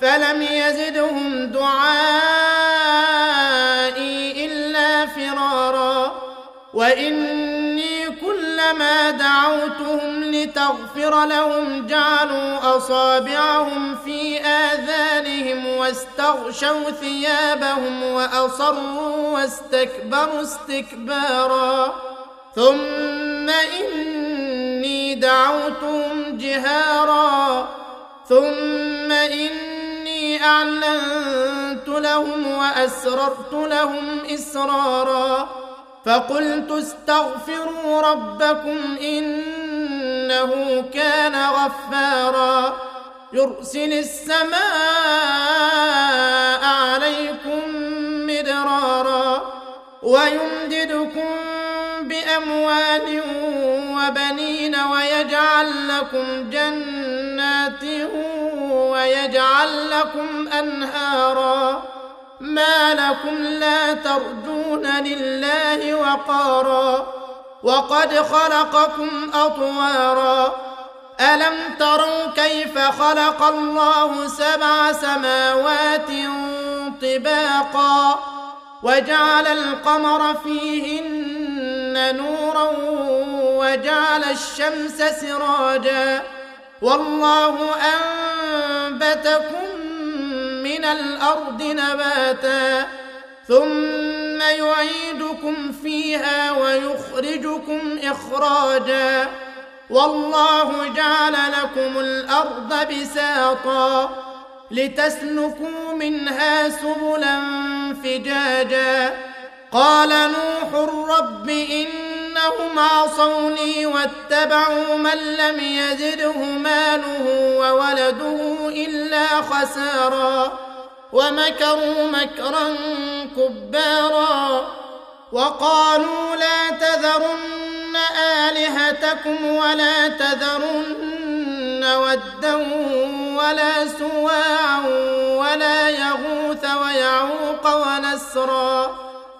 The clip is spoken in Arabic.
فلم يزدهم دعائي إلا فرارا. وإني كلما دعوتهم لتغفر لهم جعلوا أصابعهم في آذانهم واستغشوا ثيابهم وأصروا واستكبروا استكبارا. ثم إني دعوتهم جهارا. ثم إني أعلنت لهم وأسررت لهم إسرارا فقلت استغفروا ربكم إنه كان غفارا يرسل السماء عليكم مدرارا ويمددكم بأموال وبنين ويجعل لكم جنات ويجعل لكم أنهارا ما لكم لا ترجون لله وقارا وقد خلقكم أطوارا ألم تروا كيف خلق الله سبع سماوات طباقا وجعل القمر فيهن نورا وجعل الشمس سراجا والله انبتكم من الأرض نباتا ثم يعيدكم فيها ويخرجكم اخراجا والله جعل لكم الأرض بساطا لتسلكوا منها سبلا فجاجا قال نوح رب انهم عصوني واتبعوا من لم يزده ماله وولده الا خسارا ومكروا مكرا كبارا وقالوا لا تذرن الهتكم ولا تذرن ودا ولا سواعا ولا يغوث ويعوق ونسرا